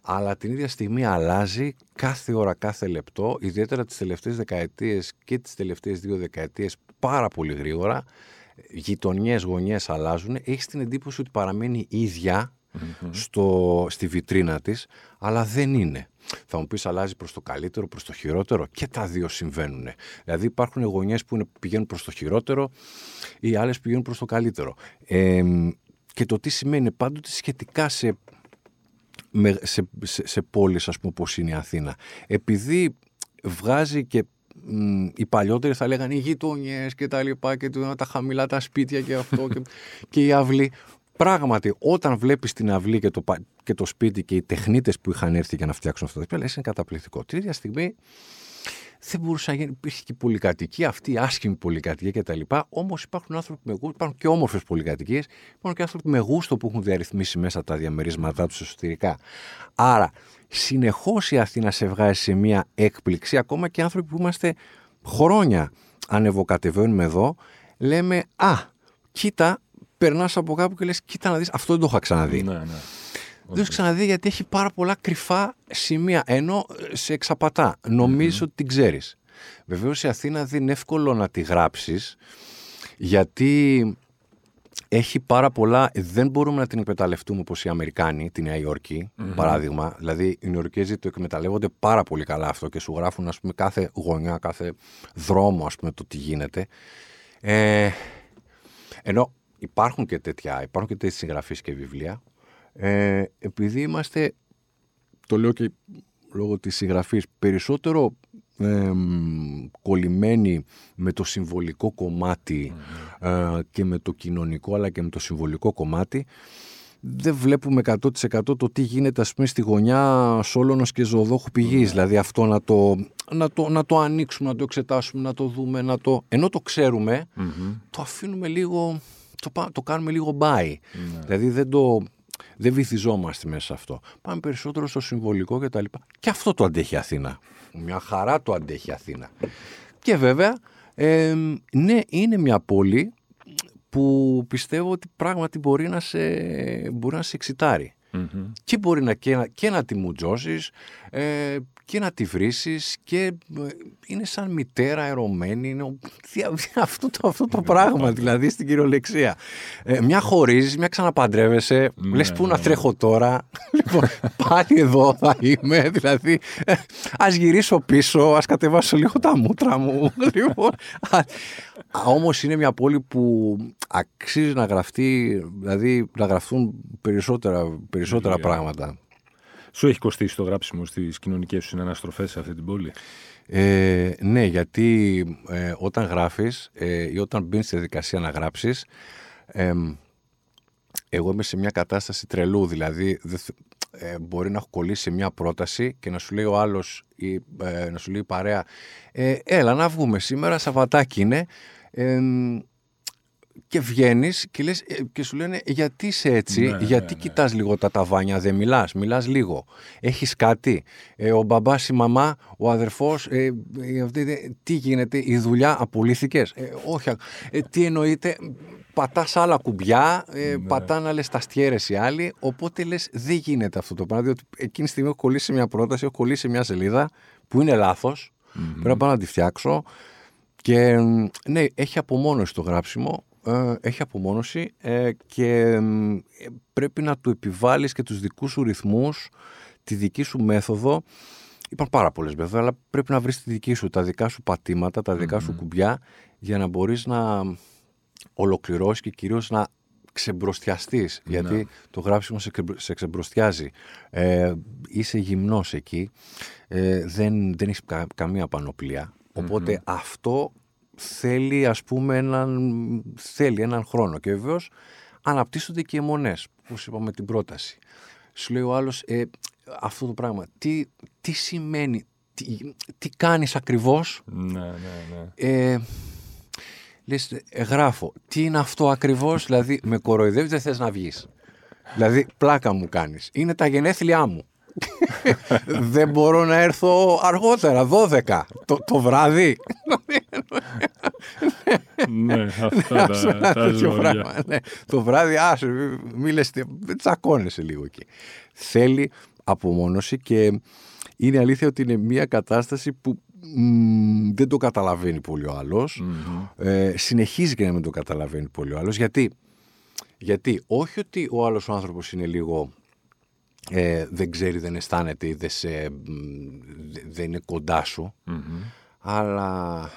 B: Αλλά την ίδια στιγμή αλλάζει κάθε ώρα, κάθε λεπτό, ιδιαίτερα τις τελευταίες δεκαετίες και τις τελευταίες δύο δεκαετίες πάρα πολύ γρήγορα. Γειτονιές, γωνιές αλλάζουν. Έχεις την εντύπωση ότι παραμένει ίδια στο, στη βιτρίνα της, αλλά δεν είναι. Θα μου πεις αλλάζει προς το καλύτερο, προς το χειρότερο και τα δύο συμβαίνουν. Δηλαδή υπάρχουν γωνιές που πηγαίνουν προς το χειρότερο ή άλλες πηγαίνουν προς το καλύτερο. και το τι σημαίνει πάντοτε σχετικά σε, σε, σε, σε πόλεις ας πούμε όπως είναι η Αθήνα. Επειδή βγάζει και οι παλιότεροι θα λέγανε οι γειτονιές και τα λοιπά και τα χαμηλά τα σπίτια και αυτό και, και οι αυλοί. Πράγματι, όταν βλέπεις την αυλή και το, και το σπίτι και οι τεχνίτες που είχαν έρθει για να φτιάξουν αυτό το σπίτι, λες είναι καταπληκτικό. Την ίδια στιγμή δεν μπορούσε να γίνει. Υπήρχε και πολυκατοικία, αυτή η άσχημη πολυκατοικία κτλ. Όμως υπάρχουν άνθρωποι με γούστο, υπάρχουν και όμορφες πολυκατοικίες, υπάρχουν και άνθρωποι με γούστο που έχουν διαρρυθμίσει μέσα τα διαμερίσματά τους εσωτερικά. Άρα, συνεχώς η Αθήνα σε βγάζει σε μια έκπληξη, ακόμα και άνθρωποι που είμαστε χρόνια ανεβοκατεβαίνουμε εδώ, λέμε Α, κοίτα, περνάς από κάπου και λες: Κοίτα να δεις, αυτό δεν το είχα ξαναδεί. Ναι, ναι. Δεν το έχει ξαναδεί γιατί έχει πάρα πολλά κρυφά σημεία. Ενώ σε εξαπατά. Νομίζω ότι την ξέρεις. Βεβαίως η Αθήνα δεν είναι εύκολο να τη γράψεις γιατί έχει πάρα πολλά. Δεν μπορούμε να την εκμεταλλευτούμε όπως οι Αμερικάνοι, τη Νέα Υόρκη, παράδειγμα. Δηλαδή, οι Νεορκέζοι το εκμεταλλεύονται πάρα πολύ καλά αυτό και σου γράφουν ας πούμε, κάθε γωνιά, κάθε δρόμο, ας πούμε, το τι γίνεται. Ε, ενώ υπάρχουν και τέτοια, υπάρχουν και τέτοιες συγγραφείς και βιβλία. Ε, επειδή είμαστε, το λέω και λόγω της συγγραφής, περισσότερο ε, κολλημένοι με το συμβολικό ε, και με το κοινωνικό αλλά και με το συμβολικό κομμάτι, δεν βλέπουμε 100% το τι γίνεται ας πούμε στη γωνιά Σόλωνος και Ζωοδόχου πηγής. Δηλαδή αυτό να το, να, το, να το ανοίξουμε, να το εξετάσουμε, να το δούμε, να το... Ενώ το ξέρουμε, το αφήνουμε λίγο το, το κάνουμε λίγο buy. Ναι. Δηλαδή δεν το, δεν βυθιζόμαστε μέσα σε αυτό. Πάμε περισσότερο στο συμβολικό και τα λοιπά. Και αυτό το αντέχει η Αθήνα. Μια χαρά το αντέχει η Αθήνα. Και βέβαια, ναι, είναι μια πόλη που πιστεύω ότι πράγματι μπορεί να σε, μπορεί να σε εξητάρει. Και μπορεί να, και, να, και να τη μουτζώσεις ε, και να τη βρήσεις και ε, είναι σαν μητέρα ερωμένη. Είναι αυτό το, αυτό το πράγμα δηλαδή στην κυριολεξία. Ε, μια χωρίζεις, μια ξαναπαντρεύεσαι, ναι, λες πού να ναι. τρέχω τώρα; λοιπόν, πάλι εδώ θα είμαι. Δηλαδή, ε, ας γυρίσω πίσω, ας κατεβάσω λίγο τα μούτρα μου. λοιπόν, Όμως είναι μια πόλη που αξίζει να γραφτεί, δηλαδή να γραφτούν περισσότερα, περισσότερα πράγματα.
A: Σου έχει κοστίσει το γράψιμο στις κοινωνικές σου συναναστροφές σε αυτή την πόλη;
B: Ε, ναι, γιατί ε, όταν γράφεις ε, ή όταν μπεις στη διαδικασία να γράψεις εγώ είμαι σε μια κατάσταση τρελού, δηλαδή ε, μπορεί να έχω κολλήσει σε μια πρόταση και να σου λέει ο άλλος ή να σου λέει η παρέα έλα να βγούμε σήμερα, Σαββατάκι είναι και βγαίνεις και, λες, ε, και σου λένε γιατί είσαι έτσι,
A: Ναι,
B: γιατί
A: ναι,
B: κοιτάς λίγο τα ταβάνια, δεν μιλάς, μιλάς λίγο. Έχεις κάτι, ε, ο μπαμπάς, η μαμά, ο αδερφός, ε, ε, αυτή, τι γίνεται, η δουλειά, απολύθηκες; Ε, όχι, ε, τι εννοείται, πατάς άλλα κουμπιά, ε,
A: Ναι.
B: πατάνε άλλες τα στιέρες οι άλλοι, οπότε λες δεν γίνεται αυτό το πράγμα, διότι εκείνη τη στιγμή έχω κολλήσει μια πρόταση, έχω κολλήσει μια σελίδα που είναι λάθος, πρέπει να πάω να τη φτιάξω και μ, ναι, έχει απομόνωση το γράψιμο, ε, έχει απομόνωση ε, και μ, ε, πρέπει να του επιβάλλεις και τους δικούς σου ρυθμούς, τη δική σου μέθοδο. Υπάρχουν πάρα πολλές μέθοδοι, αλλά πρέπει να βρεις τη δική σου, τα δικά σου πατήματα, τα δικα σου κουμπιά, για να μπορείς να ολοκληρώσεις και κυρίως να ξεμπροστιαστείς, γιατί το γράψιμο σε, ξεμπρο- σε ξεμπροστιάζει. Ε, είσαι γυμνός εκεί, ε, δεν, δεν έχεις κα- καμία πανοπλία, οπότε αυτό θέλει ας πούμε έναν, θέλει έναν χρόνο και βεβαίως αναπτύσσονται και οι αιμονές, όπως είπαμε την πρόταση. Σου λέει ο άλλος, ε, αυτό το πράγμα, τι, τι σημαίνει, τι, τι κάνεις ακριβώς,
A: Ναι, ναι, ναι.
B: ε, λες, ε, γράφω, τι είναι αυτό ακριβώς, δηλαδή με κοροϊδεύεις, δεν θες να βγεις. Δηλαδή, πλάκα μου κάνεις. Είναι τα γενέθλιά μου. δεν μπορώ να έρθω αργότερα, 12 το, το βράδυ.
A: ναι, αυτά τα,
B: Ένα
A: τα
B: τέτοιο
A: ζώδια.
B: πράγμα. Ναι. Το βράδυ, άσε, μη λες, τι- τσακώνεσαι λίγο εκεί. Θέλει απομόνωση και είναι αλήθεια ότι είναι μια κατάσταση που μ, δεν το καταλαβαίνει πολύ ο αλλος Ε, συνεχίζει και να μην το καταλαβαίνει πολύ ο άλλος. Γιατί, γιατί όχι ότι ο άλλος ο άνθρωπος είναι λίγο ε, δεν ξέρει, δεν αισθάνεται ή δεν, σε, μ, δε- δεν είναι κοντά σου, αλλά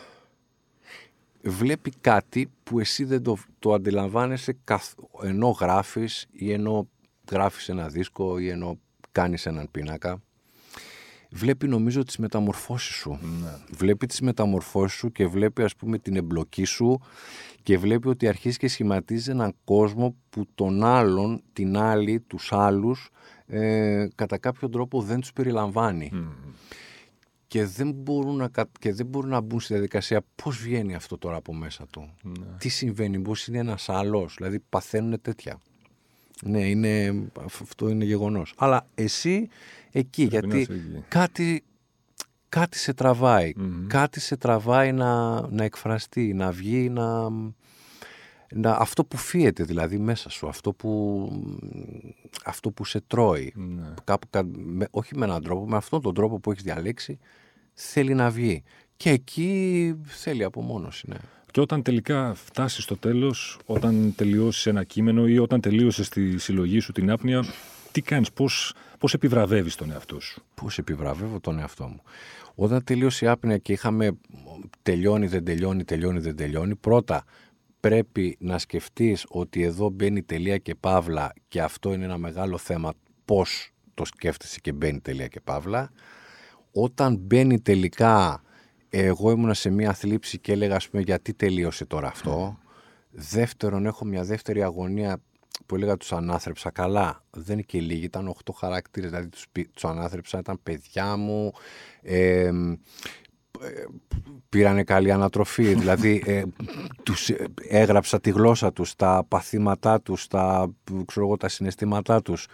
B: βλέπει κάτι που εσύ δεν το, το αντιλαμβάνεσαι καθ, ενώ γράφεις ή ενώ γράφεις ένα δίσκο ή ενώ κάνεις έναν πίνακα. Βλέπει νομίζω τις μεταμορφώσεις σου. Βλέπει τις μεταμορφώσεις σου και βλέπει ας πούμε την εμπλοκή σου και βλέπει ότι αρχίζει και σχηματίζεις έναν κόσμο που τον άλλον, την άλλη, τους άλλους ε, κατά κάποιο τρόπο δεν τους περιλαμβάνει και δεν μπορούν να, κα- και δεν μπορούν να μπουν στη διαδικασία πώς βγαίνει αυτό τώρα από μέσα του. Τι συμβαίνει, πώς είναι ένας άλλος, δηλαδή παθαίνουν τέτοια. Ναι, είναι, αυ- αυτό είναι γεγονός. Αλλά εσύ εκεί,
A: Πρέπει να
B: γιατί
A: είσαι εκεί.
B: κάτι, κάτι σε τραβάει. Κάτι σε τραβάει να, να εκφραστεί, να βγει, να, να, αυτό που φύεται δηλαδή μέσα σου, αυτό που, αυτό που σε τρώει.
A: Ναι.
B: Κάπου, κα- με- όχι με έναν τρόπο, με αυτόν τον τρόπο που έχεις διαλέξει, θέλει να βγει. Και εκεί θέλει απομόνωση, ναι.
A: Και όταν τελικά φτάσεις στο τέλος, όταν τελειώσεις ένα κείμενο ή όταν τελείωσες τη συλλογή σου, την άπνοια, τι κάνεις, πώς, πώς επιβραβεύεις τον εαυτό σου;
B: Πώς επιβραβεύω τον εαυτό μου; Όταν τελείωσε η άπνοια και είχαμε τελειώνει, δεν τελειώνει, τελειώνει, δεν τελειώνει, πρώτα πρέπει να σκεφτείς ότι εδώ μπαίνει τελεία και παύλα και αυτό είναι ένα μεγάλο θέμα πώς το σκέφτεσαι και μπαίνει τελεία και παύλα. Όταν μπαίνει τελικά, εγώ ήμουνα σε μία θλίψη και έλεγα ας πούμε γιατί τελείωσε τώρα αυτό. Δεύτερον, έχω μια δεύτερη αγωνία που έλεγα τους ανάθρεψα καλά. Δεν είναι και λίγοι, ήταν 8 χαρακτήρες, δηλαδή τους, πη- τους ανάθρεψα, ήταν παιδιά μου, ε, πήρανε καλή ανατροφή, δηλαδή ε, τους ε, έγραψα τη γλώσσα τους, τα παθήματά τους, τα, ξέρω εγώ, τα συναισθήματά τους,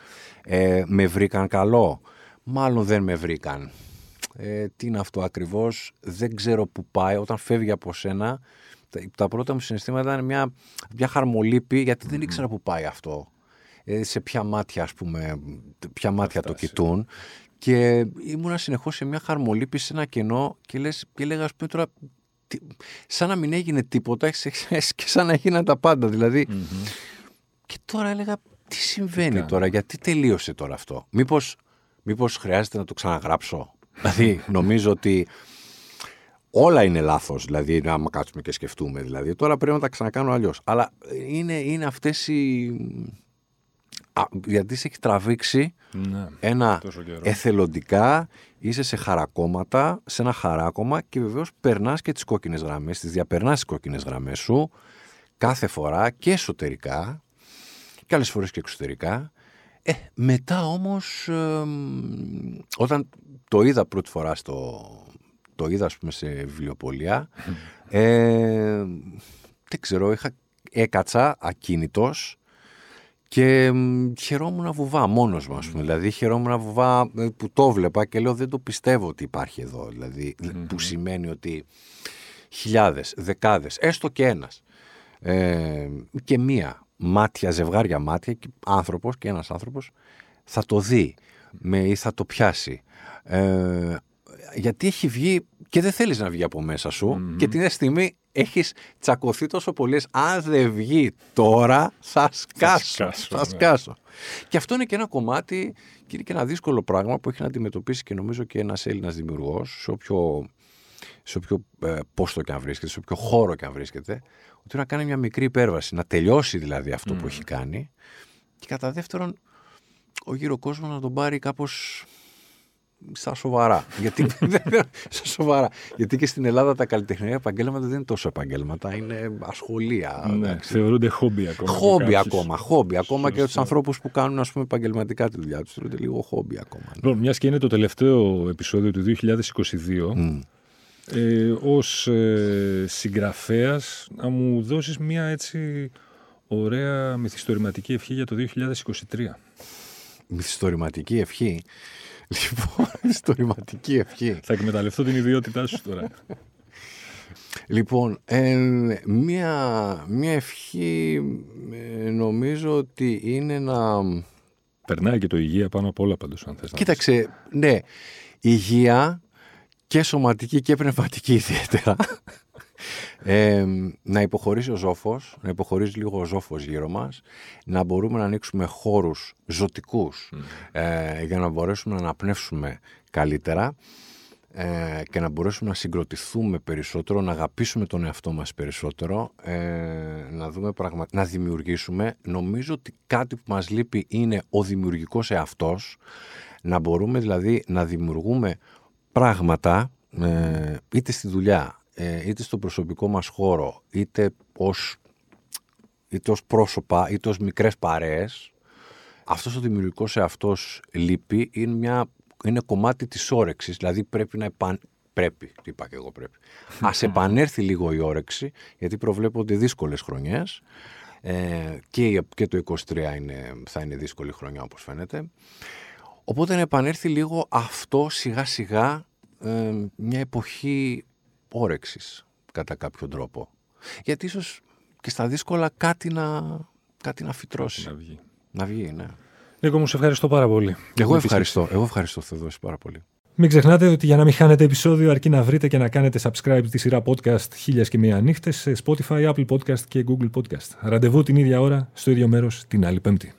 B: ε, με βρήκαν καλό, μάλλον δεν με βρήκαν. Ε, τι είναι αυτό ακριβώς, δεν ξέρω που πάει, όταν φεύγει από σένα, τα, τα πρώτα μου συναισθήματα ήταν μια, μια χαρμολύπη, γιατί δεν ήξερα που πάει αυτό. Ε, σε ποια μάτια, ας πούμε, ποια μάτια το κοιτούν. Και ήμουνα συνεχώς σε μια χαρμολύπη, σε ένα κενό και, λες, και έλεγα, ας πούμε, τώρα, τι, σαν να μην έγινε τίποτα και σαν να έγιναν τα πάντα. Δηλαδή, και τώρα έλεγα, τι συμβαίνει
A: κάνω.
B: τώρα, γιατί τελείωσε τώρα αυτό. Μήπως, μήπως χρειάζεται να το ξαναγράψω; Δηλαδή, νομίζω ότι όλα είναι λάθος, δηλαδή, άμα κάτσουμε και σκεφτούμε. Δηλαδή, τώρα πρέπει να τα ξανακάνω αλλιώς. Αλλά είναι, είναι αυτές οι... Α, γιατί σε έχει τραβήξει
A: Ναι.
B: ένα
A: τόσο καιρό.
B: εθελοντικά, είσαι σε χαρακόμματα, σε ένα χαράκομα και βεβαίως περνάς και τις κόκκινες γραμμές, τις διαπερνάς τις κόκκινες γραμμές σου κάθε φορά και εσωτερικά και άλλες φορές και εξωτερικά. Ε, μετά όμως, εμ, όταν το είδα πρώτη φορά στο... Το είδα, ας πούμε, σε βιβλιοπολία. Ε, δεν ξέρω, είχα, έκατσα ακίνητος και χαιρόμουν βουβά μόνος μου, ας πούμε. Δηλαδή χαιρόμουν βουβά ε, που το βλέπα και λέω δεν το πιστεύω ότι υπάρχει εδώ. Δηλαδή, που σημαίνει ότι χιλιάδες, δεκάδες, έστω και ένας ε, και μία μάτια, ζευγάρια μάτια, άνθρωπος και ένας άνθρωπος θα το δει με, ή θα το πιάσει. Ε, γιατί έχει βγει και δεν θέλεις να βγει από μέσα σου και την στιγμή έχεις τσακωθεί τόσο πολύ. Αν δεν βγει τώρα θα σκάσω. Θα σκάσω. Ναι. Και αυτό είναι και ένα κομμάτι και είναι και ένα δύσκολο πράγμα που έχει να αντιμετωπίσει και νομίζω και ένας Έλληνας δημιουργός σε όποιο, σε όποιο ε, πόστο και αν βρίσκεται, σε όποιο χώρο και αν βρίσκεται, ότι να κάνει μια μικρή υπέρβαση, να τελειώσει δηλαδή αυτό που έχει κάνει και κατά δεύτερον ο γύρω κόσμος να τον πάρει κάπως στα σοβαρά. Γιατί, στα σοβαρά. Γιατί και στην Ελλάδα τα καλλιτεχνικά επαγγέλματα δεν είναι τόσο επαγγέλματα, είναι ασχολία.
A: Ναι, θεωρούνται χόμπι ακόμα.
B: Χόμπι ακόμα. Χόμπι ακόμα και τους ανθρώπους που κάνουν ας πούμε, επαγγελματικά τη δουλειά τους. Θεωρούνται λίγο χόμπι ακόμα. Ναι.
A: Λοιπόν, μιας και είναι το τελευταίο επεισόδιο του 2022. Mm. Ε, ως ε, συγγραφέας να μου δώσεις μια έτσι ωραία μυθιστορηματική ευχή για το 2023.
B: Μυθιστορηματική ευχή. Λοιπόν, μυθιστορηματική ευχή.
A: Θα εκμεταλλευτώ την ιδιότητά σου τώρα.
B: Λοιπόν, ε, μια, μια ευχή ε, νομίζω ότι είναι να...
A: Περνάει και το υγεία πάνω απ' όλα πάντως, αν θες
B: Κοίταξε, ναι, υγεία και σωματική και πνευματική ιδιαίτερα. Ε, να υποχωρήσει ο ζώφος, να υποχωρήσει λίγο ο ζώφος γύρω μας, να μπορούμε να ανοίξουμε χώρους ζωτικούς ε, για να μπορέσουμε να αναπνεύσουμε καλύτερα ε, και να μπορέσουμε να συγκροτηθούμε περισσότερο, να αγαπήσουμε τον εαυτό μας περισσότερο, ε, να, δούμε πραγμα... να δημιουργήσουμε. Νομίζω ότι κάτι που μας λείπει είναι ο δημιουργικός εαυτός, να μπορούμε δηλαδή να δημιουργούμε πράγματα ε, είτε στη δουλειά, ε, είτε στο προσωπικό μας χώρο, είτε ως, είτε ως πρόσωπα, είτε ως μικρές παρέες, αυτός ο δημιουργικός εαυτός λείπει, είναι, μια, είναι κομμάτι της όρεξης, δηλαδή πρέπει να επαν... Πρέπει, τι είπα και εγώ πρέπει. Ας επανέλθει λίγο η όρεξη, γιατί προβλέπονται δύσκολες χρονιές ε, και, και το 23 είναι, θα είναι δύσκολη χρονιά όπως φαίνεται. Οπότε να επανέλθει λίγο αυτό σιγά σιγά ε, μια εποχή όρεξης κατά κάποιο τρόπο. Γιατί ίσως και στα δύσκολα κάτι να, κάτι να φυτρώσει.
A: Να βγει.
B: Να βγει, ναι.
A: Νίκο, μου σε ευχαριστώ πάρα πολύ.
B: Εγώ ευχαριστώ. Εγώ ευχαριστώ, Θεοδόση, πάρα πολύ.
A: Μην ξεχνάτε ότι για να μην χάνετε επεισόδιο αρκεί να βρείτε και να κάνετε subscribe τη σειρά podcast χίλιας και μία νύχτες σε Spotify, Apple Podcast και Google Podcast. Ραντεβού την ίδια ώρα, στο ίδιο μέρος, την άλλη πέμπτη.